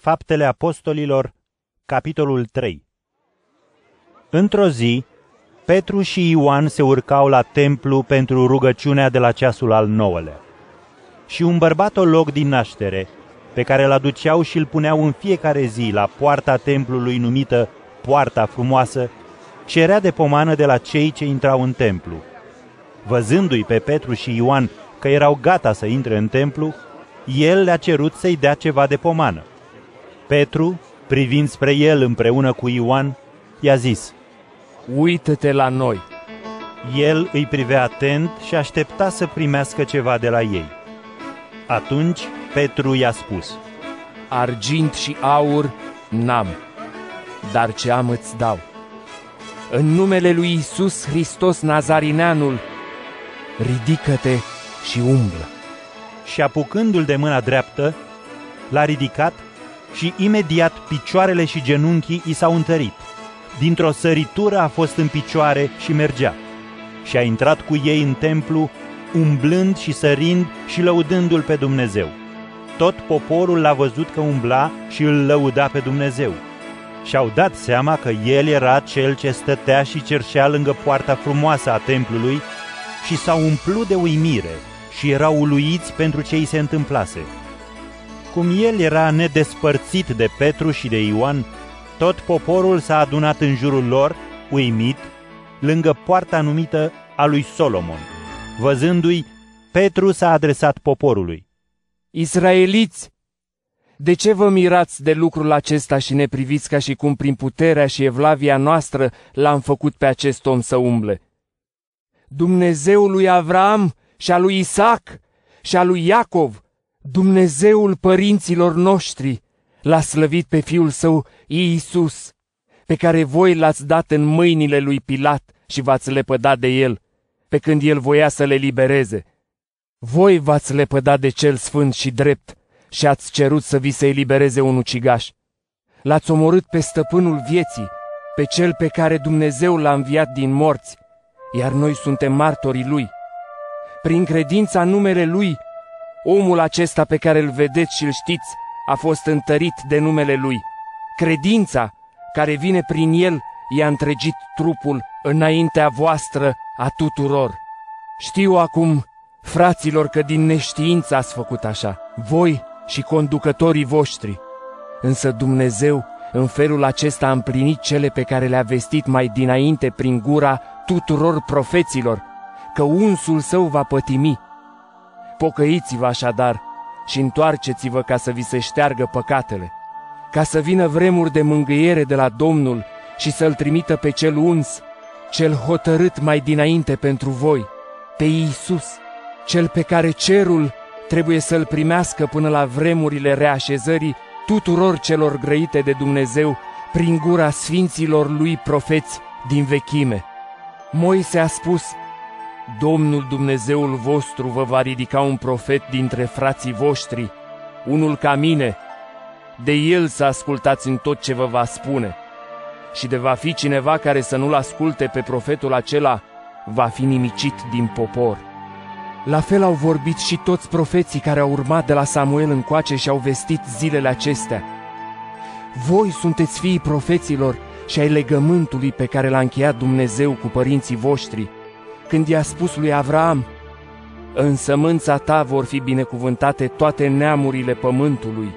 Faptele Apostolilor, capitolul 3 Într-o zi, Petru și Ioan se urcau la templu pentru rugăciunea de la ceasul al nouălea. Și un bărbat o loc din naștere, pe care îl aduceau și îl puneau în fiecare zi la poarta templului numită Poarta Frumoasă, cerea de pomană de la cei ce intrau în templu. Văzându-i pe Petru și Ioan că erau gata să intre în templu, el le-a cerut să-i dea ceva de pomană. Petru, privind spre el împreună cu Ioan, i-a zis, Uită-te la noi! El îi privea atent și aștepta să primească ceva de la ei. Atunci Petru i-a spus, Argint și aur n-am, dar ce am îți dau. În numele lui Isus Hristos Nazarineanul, ridică-te și umblă. și apucându-l de mâna dreaptă, l-a ridicat și imediat picioarele și genunchii i s-au întărit. Dintr-o săritură a fost în picioare și mergea. Și a intrat cu ei în templu, umblând și sărind și lăudându-l pe Dumnezeu. Tot poporul l-a văzut că umbla și îl lăuda pe Dumnezeu. Și-au dat seama că el era cel ce stătea și cerșea lângă poarta frumoasă a templului și s-au umplut de uimire și erau uluiți pentru ce îi se întâmplase. Cum el era nedespărțit de Petru și de Ioan, tot poporul s-a adunat în jurul lor, uimit, lângă poarta numită a lui Solomon. Văzându-i, Petru s-a adresat poporului. Israeliți, de ce vă mirați de lucrul acesta și ne priviți ca și cum prin puterea și evlavia noastră l-am făcut pe acest om să umble? Dumnezeul lui Avram și a lui Isaac și a lui Iacov, Dumnezeul părinților noștri, l-a slăvit pe fiul său Iisus, pe care voi l-ați dat în mâinile lui Pilat și v-ați lepădat de el, pe când el voia să le libereze. Voi v-ați lepădat de cel sfânt și drept și ați cerut să vi se elibereze un ucigaș. L-ați omorât pe stăpânul vieții, pe cel pe care Dumnezeu l-a înviat din morți, iar noi suntem martorii lui. Prin credința în numele lui, omul acesta pe care îl vedeți și îl știți a fost întărit de numele lui. Credința care vine prin el i-a întregit trupul înaintea voastră a tuturor. Știu acum, fraților, că din neștiință ați făcut așa, voi și conducătorii voștri. Însă Dumnezeu, în felul acesta, a împlinit cele pe care le-a vestit mai dinainte prin gura tuturor profeților, că unsul său va pătimi. Pocăiți-vă așadar și întoarceți-vă ca să vi se șteargă păcatele, ca să vină vremuri de mângâiere de la Domnul și să-L trimită pe cel uns, cel hotărât mai dinainte pentru voi, pe Iisus, cel pe care cerul trebuie să-L primească până la vremurile reașezării tuturor celor grăite de Dumnezeu prin gura sfinților lui profeți din vechime. Moise a spus, Domnul Dumnezeul vostru vă va ridica un profet dintre frații voștri, unul ca mine, de el să ascultați în tot ce vă va spune. Și de va fi cineva care să nu-l asculte pe profetul acela, va fi nimicit din popor. La fel au vorbit și toți profeții care au urmat de la Samuel încoace și au vestit zilele acestea. Voi sunteți fiii profeților și ai legământului pe care l-a încheiat Dumnezeu cu părinții voștri, când i-a spus lui Avraam, în sămânța ta vor fi binecuvântate toate neamurile pământului.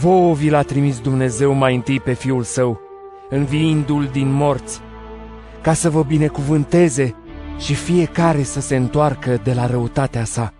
Vouă vi l-a trimis Dumnezeu mai întâi pe Fiul Său, înviindu-l din morți, ca să vă binecuvânteze și fiecare să se întoarcă de la răutatea sa.